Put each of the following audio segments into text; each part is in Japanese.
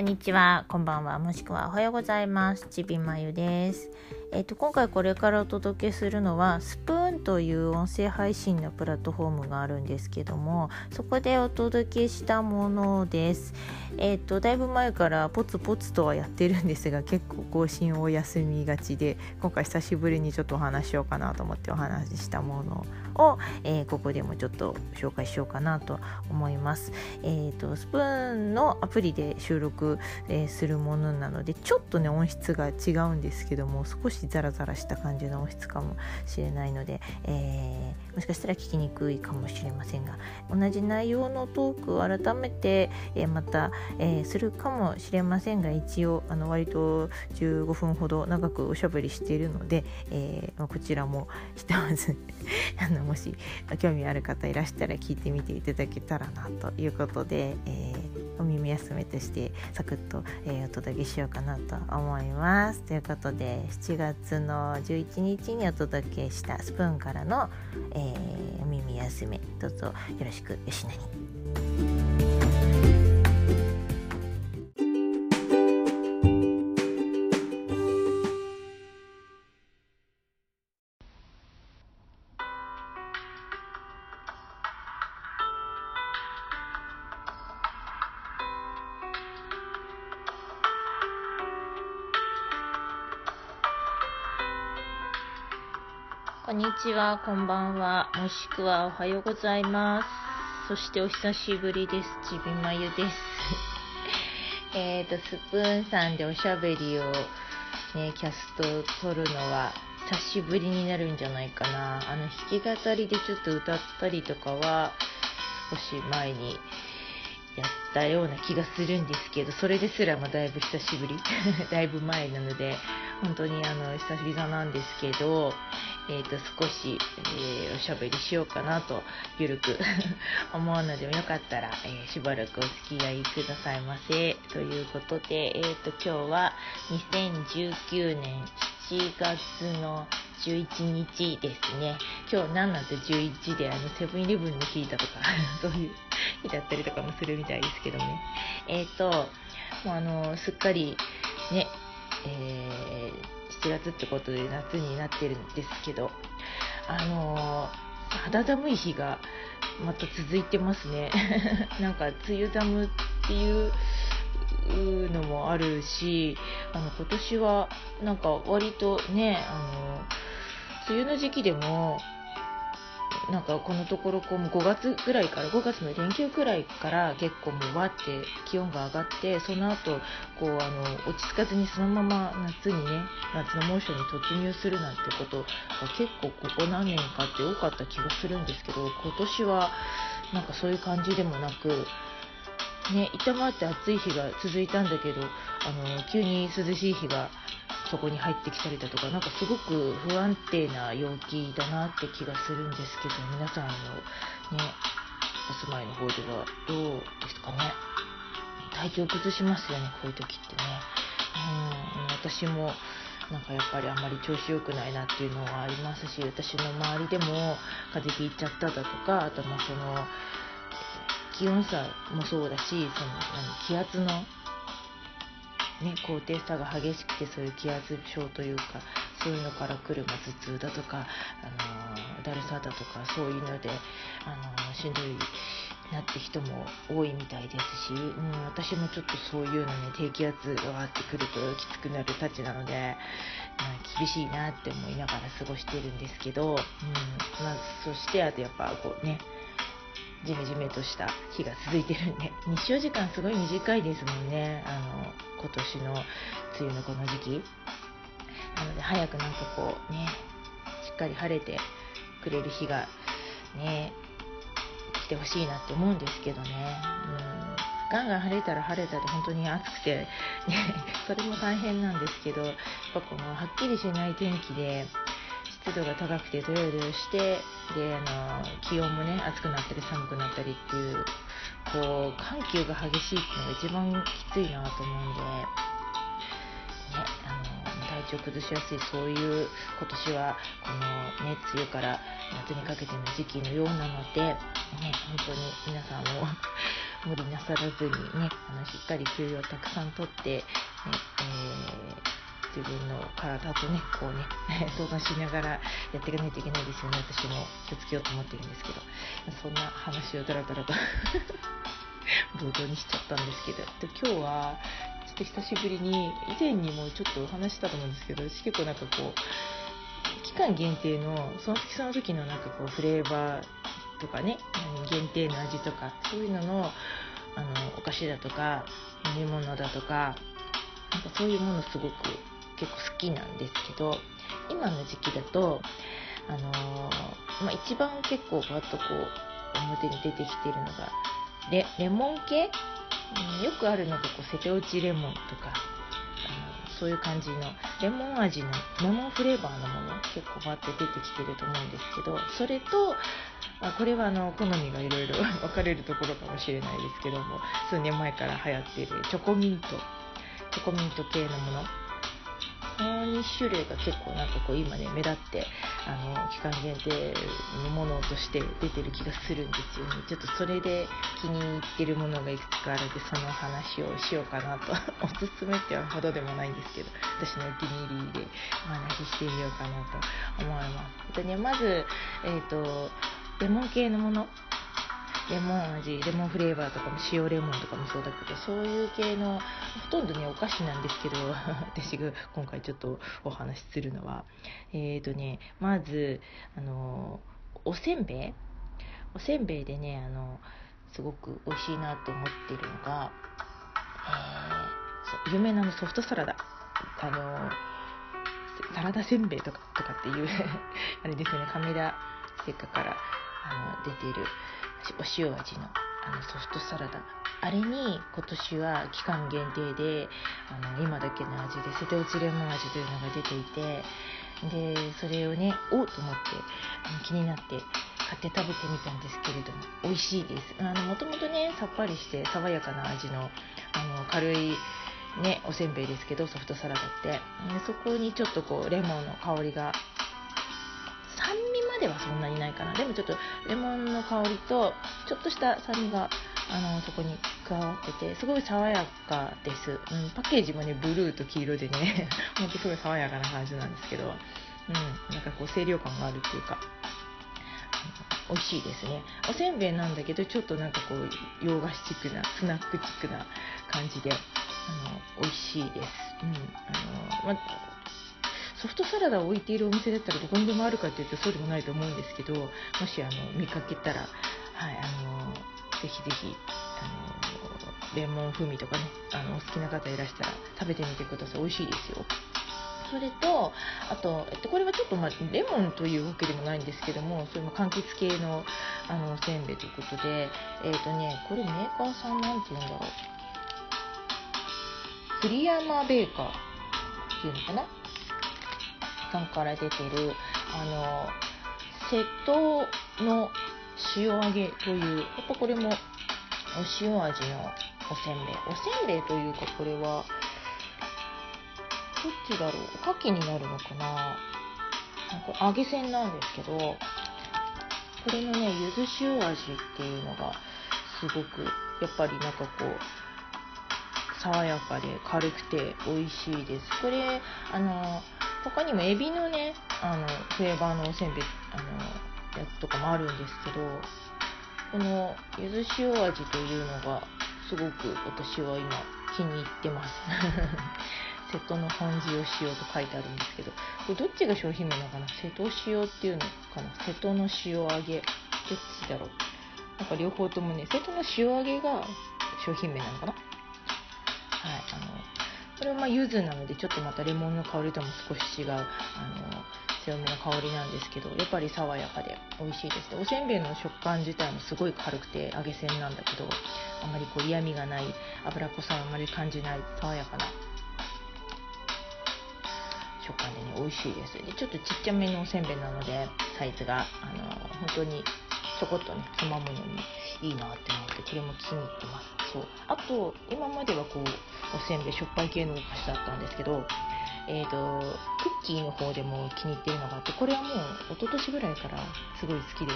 こんにちは、こんばんは、もしくはおはようございます。ちびまゆです。えっ、と今回これからお届けするのはスプーンという音声配信のプラットフォームがあるんですけども、そこでお届けしたものです。えっ、とだいぶ前からポツポツとはやってるんですが、結構更新を休みがちで、今回久しぶりにちょっとお話しようかなと思ってお話ししたものを、えー、ここでもちょっと紹介しようかなと思います。えっ、とスプーンのアプリで収録、えー、するものなので、ちょっとね音質が違うんですけども、少ししザラザラした感じの音質かもしれないので、えー、もしかしたら聞きにくいかもしれませんが同じ内容のトークを改めて、えー、また、えー、するかもしれませんが一応あの割と15分ほど長くおしゃべりしているので、えー、こちらもひとまず あのもし興味ある方いらしたら聞いてみていただけたらなということで、えお耳休めとしてサクッと、えお届けしようかなと思います。ということで7月月の11日にお届けしたスプーンからの、えー、お耳休めどうぞよろしくよしなに。こんにちは、こんばんは、もしくはおはようございます。そしてお久しぶりです。ちびまゆです。えっと、スプーンさんでおしゃべりをね、キャストを撮るのは久しぶりになるんじゃないかな。あの、弾き語りでちょっと歌ったりとかは少し前にやったような気がするんですけど、それですらもだいぶ久しぶり、だいぶ前なので、本当にあの、久々なんですけど、えっ、ー、と、少し、えー、おしゃべりしようかなと、ゆるく 思うので、よかったら、えー、しばらくお付き合いくださいませ。ということで、えっ、と、今日は2019年7月の11日ですね。今日何なんて11で、あの、セブンイレブンの日だとか そういう日だったりとかもするみたいですけどね。えっ、と、もうあの、すっかり、ね、えー、7月ってことで夏になってるんですけど、あのー、肌寒い日がまた続いてますね。なんか梅雨寒っていうのもあるし、あの今年はなんか割とね、あの梅雨の時期でもなんかこのところこう5月ぐらいから5月の連休くらいから結構もうわって気温が上がってその後こうあの落ち着かずにそのまま夏にね夏の猛暑に突入するなんてことが結構ここ何年かって多かった気がするんですけど今年はなんかそういう感じでもなくね、痛まって暑い日が続いたんだけどあの急に涼しい日がそこに入ってきたりだとかなんかすごく不安定な陽気だなって気がするんですけど皆さんのねお住まいの方ではどうですかね？体調崩しますよねこういう時ってね。うん。私もなんかやっぱりあんまり調子良くないなっていうのはありますし私の周りでも風邪ひいちゃっただとかあとまあその気温差もそうだしその気圧のね、高低差が激しくてそういう気圧症というかそういうのから来る、ま頭痛だとか、あのだるさだとかそういうので、あのしんどいなって人も多いみたいですし、うん、私もちょっとそういうのね低気圧がわってくるときつくなるたちなので、まあ、厳しいなって思いながら過ごしてるんですけど、うんまあ、そしてあとやっぱこうねジメジメとした日が続いてるんで日照時間すごい短いですもんね。あの今年の梅雨のこの時期。なので早くなんかこうねしっかり晴れてくれる日がね来てほしいなって思うんですけどね。うん。ガンガン晴れたら晴れたで本当に暑くて、ね、それも大変なんですけどやっぱこのはっきりしない天気で湿度が高くてドヨドヨしてであの気温もね暑くなったり寒くなったりっていうこう緩急が激しいっていうのが一番きついなと思うんで、ね、あの体調崩しやすいそういう今年はこの、ね、梅雨から夏にかけての時期のようなので、ね、本当に皆さんも 無理なさらずにねあのしっかり休養たくさんとって、ねえー自分の体とねこうね 相談しながらやっていかないといけないですよね。私も気をつけようと思ってるんですけど。そんな話をだらだらと 冒頭にしちゃったんですけど。で今日はちょっと久しぶりに以前にもちょっとお話したと思うんですけど私結構なんかこう期間限定のその時その時のなんかこうフレーバーとかね限定の味とかそういうののあのお菓子だとか飲み物だとかなんかそういうものすごく結構好きなんですけど今の時期だとあのー、まあ、一番結構バッとこう表に出てきてるのがレレモン系、うん、よくあるのがこう瀬戸内レモンとかあのそういう感じのレモン味のレモンフレーバーのもの結構バッて出てきてると思うんですけどそれとあこれはあの好みがいろいろ 分かれるところかもしれないですけども数年前から流行っているチョコミントチョコミント系のもの。の2種類が結構なんかこう今ね目立ってあの期間限定のものとして出てる気がするんですよね。ちょっとそれで気に入ってるものがいくつかあるのでその話をしようかなと。おすすめってはほどでもないんですけど。私のお気に入りでお話ししてみようかなと思います。でねまずえっ、ー、とレモン系のもの。レモン味レモンフレーバーとかも塩レモンとかもそうだけどそういう系のほとんどねお菓子なんですけど 私が今回ちょっとお話しするのは。えっ、ー、とねまずあのおせんべい。おせんべいでねあのすごく美味しいなと思ってるのが、えー、有名なのソフトサラダ。あのサラダせんべいとかとかっていう あれですよね。亀田製菓からあの出ている。お塩味のあのソフトサラダ。あれに今年は期間限定であの今だけの味で瀬戸内レモン味というのが出ていてでそれをねおうと思ってあの気になって買って食べてみたんですけれども美味しいです。もともとねさっぱりして爽やかな味のあの軽いねおせんべいですけどソフトサラダって。でそこにちょっとこうレモンの香りが酸味ではそんなにないかなでもちょっとレモンの香りとちょっとした酸味があのそこに加わっててすごい爽やかです、うん、パッケージもねブルーと黄色でねほんとすごい爽やかな感じなんですけど、うん、なんかこう清涼感があるっていうか美味しいですね。おせんべいなんだけどちょっとなんかこう洋菓子チックなスナックチックな感じであの美味しいです、うんあのまソフトサラダを置いているお店だったらどこにでもあるかっていうとそうでもないと思うんですけどもしあの見かけたら、はい、あのぜひぜひあのレモン風味とかねあのお好きな方いらしたら食べてみてください。美味しいですよ。それとあと、えっと、これはちょっと、まあ、レモンというわけでもないんですけどもそういう柑橘系のあのせんべいということでえっ、ー、とねこれメーカーさんなんて言うんだろう。栗山ベーカーっていうのかな？さんから出てるあの瀬戸の塩揚げというやっぱこれもお塩味のおせんべい。おせんべいというかこれはどっちだろう？おかきになるのかな？なんか揚げせんなんですけどこれのねゆず塩味っていうのがすごくやっぱりなんかこう爽やかで軽くて美味しいです。これあの他にもエビのねあのフレーバーのおせんべいあのやつとかもあるんですけどこのゆず塩味というのがすごく私は今気に入ってます。瀬戸の本塩塩と書いてあるんですけどこれどっちが商品名なのかな？瀬戸塩っていうのかな？瀬戸の塩揚げ。どっちだろう？なんか両方ともね瀬戸の塩揚げが商品名なのかな？はいあのこれはまあ柚子なのでちょっとまたレモンの香りとも少し違うあの強めの香りなんですけどやっぱり爽やかで美味しいです。おせんべいの食感自体もすごい軽くて揚げせんなんだけどあまりこう嫌味がない脂っこさをあまり感じない爽やかな。食感でね美味しいです。でちょっとちっちゃめのおせんべいなのでサイズがあの本当にちょこっとねつまむのにいいなって思ってこれも気に入ってます。そう。あと今まではこうおせんべいしょっぱい系のお菓子だったんですけどえーと、クッキーの方でも気に入ってるのがあってこれはもう一昨年ぐらいからすごい好きで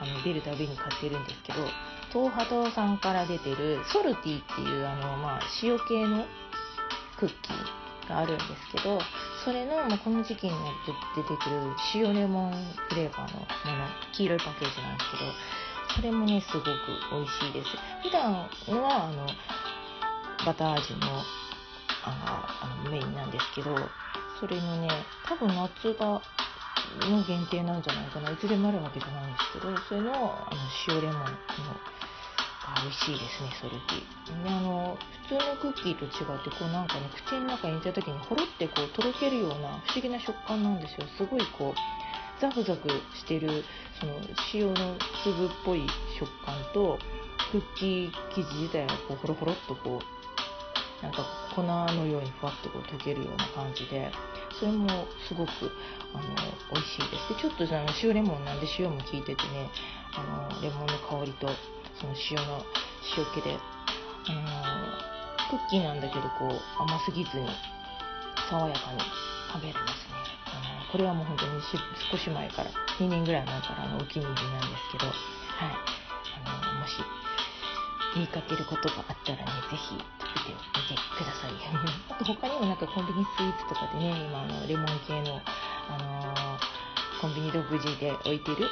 あの出るたびに買ってるんですけど東波堂さんから出てるソルティっていうあの、まあ、塩系のクッキーがあるんですけどそれの、まあ、この時期に出てくる塩レモンフレーバーのもの黄色いパッケージなんですけどそれもねすごく美味しいです。普段はあのバター味のあのメインなんですけどそれのね多分夏がの限定なんじゃないかな。いつでもあるわけじゃないんですけどそれのあの塩レモンの美味しいですねソルティであの普通のクッキーと違ってこうなんかね口の中に入れた時にほろってこうとろけるような不思議な食感なんですよ。すごいこうザクザクしてるその塩の粒っぽい食感とクッキー生地自体がこうほろほろっとこうなんか粉のようにふわっとこう溶けるような感じでそれもすごくあの美味しいです。でちょっとあの塩レモンなんで塩も効いててねあのレモンの香りとその塩の塩気で、あのクッキーなんだけどこう甘すぎずに爽やかに食べれますね、これはもう本当に少し前から2年ぐらい前からのお気に入りなんですけど、はい、あのもし見かけることがあったらね是非食べてみてくださいあと他にもなんかコンビニスイーツとかでね今あのレモン系の、あのコンビニ独自で置いてる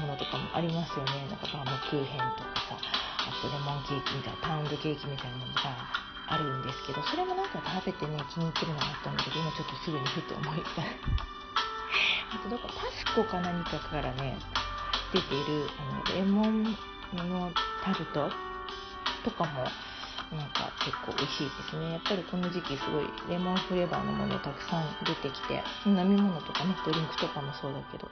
ものとかもありますよね。なんかバームクーヘンとかさあとレモンケーキみたいなパウンドケーキみたいなのがあるんですけどそれもなんか食べてね気に入ってるのがあったんだけど今ちょっとすぐにふと思い出した あとどこパスコか何かからね出ているあのレモンのタルトとかもなんか結構美味しいですね。やっぱりこの時期すごいレモンフレーバーのものたくさん出てきて、飲み物とかね、ドリンクとかもそうだけど、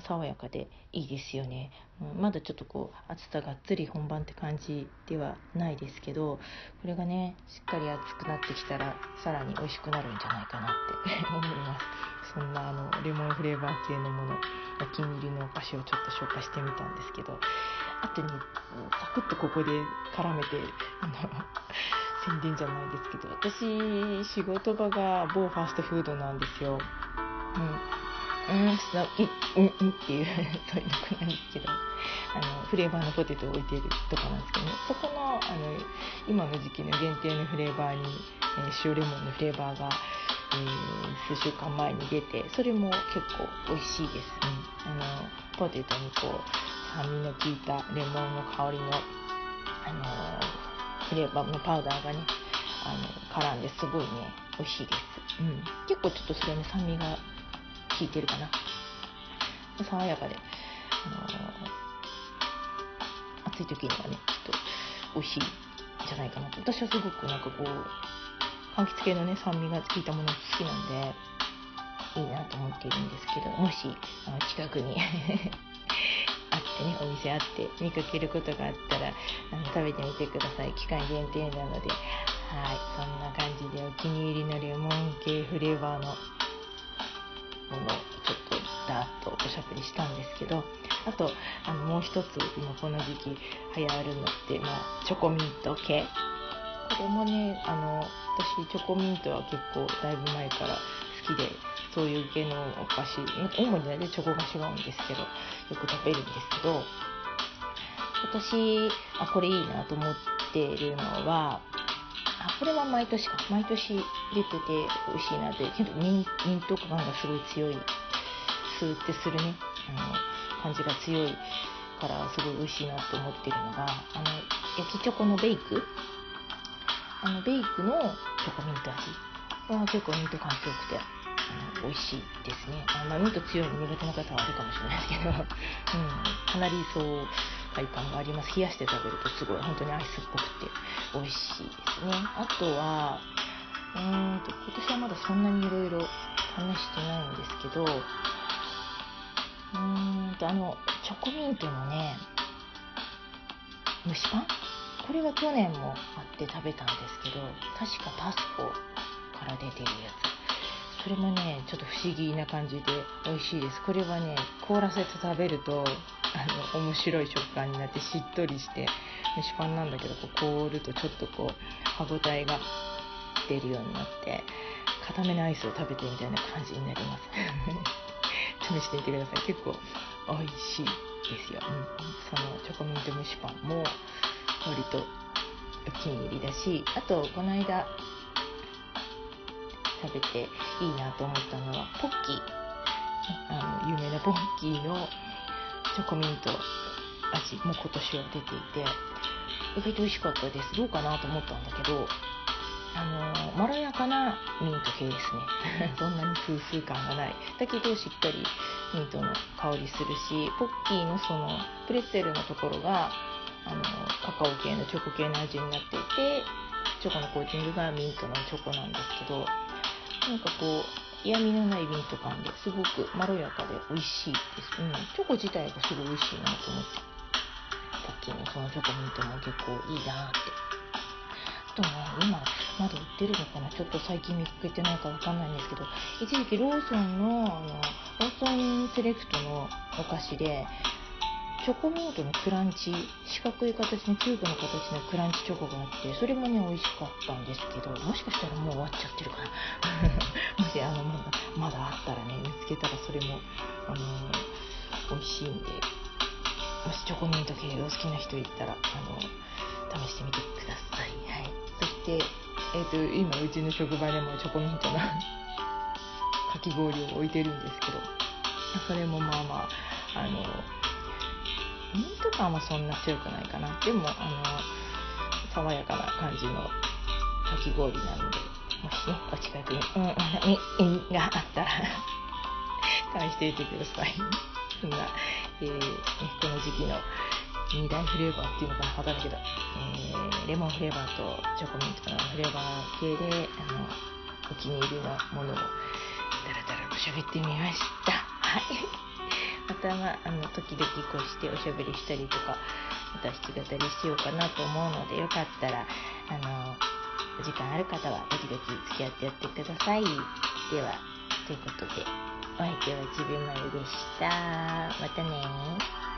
爽やかでいいですよね。うん、まだちょっとこう、暑さがっつり本番って感じではないですけど、これがね、しっかり暑くなってきたら、さらに美味しくなるんじゃないかなって思います。そんなあの、レモンフレーバー系のもの、お気に入りのお菓子をちょっと紹介してみたんですけど、あとにサクッとここで絡めてあの 宣伝じゃないですけど私仕事場が某ファーストフードなんですよ。うんうん、そのうん。うん。っていうそういうとこなん。ですけどあのフレーバーのポテトを置いてるとかなん。ですけどねそこのあの今の時期の限定のフレーバーに、えー、塩レモンのフレーバーが、えー、数週間前に出てそれも結構美味しいです、うん、あのポテトにこう酸味の効いたレモンの香りの、あの、フレーバーのパウダーがね、あの絡ん。ですごいね、美味しいです。うん。結構ちょっとそれね、酸味が効いてるかな。爽やかで、あのー、暑い時にはね、ちょっと美味しいんじゃないかなと。私はすごくなんかこう、柑橘系のね、酸味が効いたもの好きなんで、いいなと思っているんですけど、もし、あの近くに あってねお店あって見かけることがあったらあの食べてみてください期間限定なのではいそんな感じでお気に入りのレモン系フレーバーのものをちょっとダーッとおしゃべりしたんですけどあとあのもう一つ今この時期流行るのって、まあ、チョコミント系。これもねあの私チョコミントは結構だいぶ前から好きでそういう系のお菓子主にねチョコ菓子が多いんですけどよく食べるんですけど今年あこれいいなと思っているのはあこれは毎年か。毎年出てて美味しいなってけどミンミント感がすごい強い。スーってするね。あの感じが強いからすごい美味しいなと思ってるのがあの焼きチョコのベイク？あのベイクのチョコミント味？は結構ミント感強くて美味しいですね。あまあ、ミント強いの苦手な方はあるかもしれないですけど、うん、かなりそう快感があります。冷やして食べるとすごい本当にアイスっぽくて美味しいですね。あとは、うんと、今年はまだそんなにいろいろ試してないんですけど、うーんと、あの、チョコミントのね、蒸しパン？これは去年もあって食べたんですけど、確かパスコから出てるやつ。それもねちょっと不思議な感じで美味しいですこれはね凍らせて食べるとあの面白い食感になってしっとりして蒸しパンなんだけどこう凍るとちょっとこう歯ごたえが出るようになって固めのアイスを食べてみたいな感じになります。試してみてください。結構美味しいですよ、うん、そのチョコミント蒸しパンも割とお気に入りだしあとこの間食べていいなと思ったのはポッキー。あの有名なポッキーのチョコミント味も今年は出ていて意外と美味しかったです。どうかなと思ったんだけどあのまろやかなミント系ですね。そんなに風数感がない。だけどしっかりミントの香りするしポッキーのそのプレッツェルのところがあのカカオ系のチョコ系の味になっていてチョコのコーティングがミントのチョコなんですけどなんかこう嫌味のないミート感ですごくまろやかで美味しいです、うん、チョコ自体がすごい美味しいなと思ってさっきのそのチョコミントも結構いいなって。あとね今まだ売ってるのかな。ちょっと最近見かけてないかわかんないんですけど一時期ローソンのあのローソンセレクトのお菓子でチョコミントのクランチ四角い形のキューブの形のクランチチョコがあってそれもね美味しかったんですけどもしかしたらもう終わっちゃってるかな もしあのまだあったらね見つけたらそれもあのー、美味しいんで。もしチョコミント系お好きな人いたらあの試してみてください、はい、そして、えーと、今うちの職場でもチョコミントの かき氷を置いてるんですけどそれもまあまああのミント感はそんな強くないかな。でもあの爽やかな感じのかき氷なのでもしねお近くにうんうんがあったら試してみてください。そんな、えー、この時期の2大フレーバーっていうのかなわかんないけど、えー、レモンフレーバーとチョコミントのフレーバー系であのお気に入りのものをダラダラと喋ってみました。はい。また、まあ、の時々こうしておしゃべりしたりとかまた弾き語りしようかなと思うのでよかったらあのお時間ある方は時々付き合ってやってください。ではということでお相手はちびまるでした。またね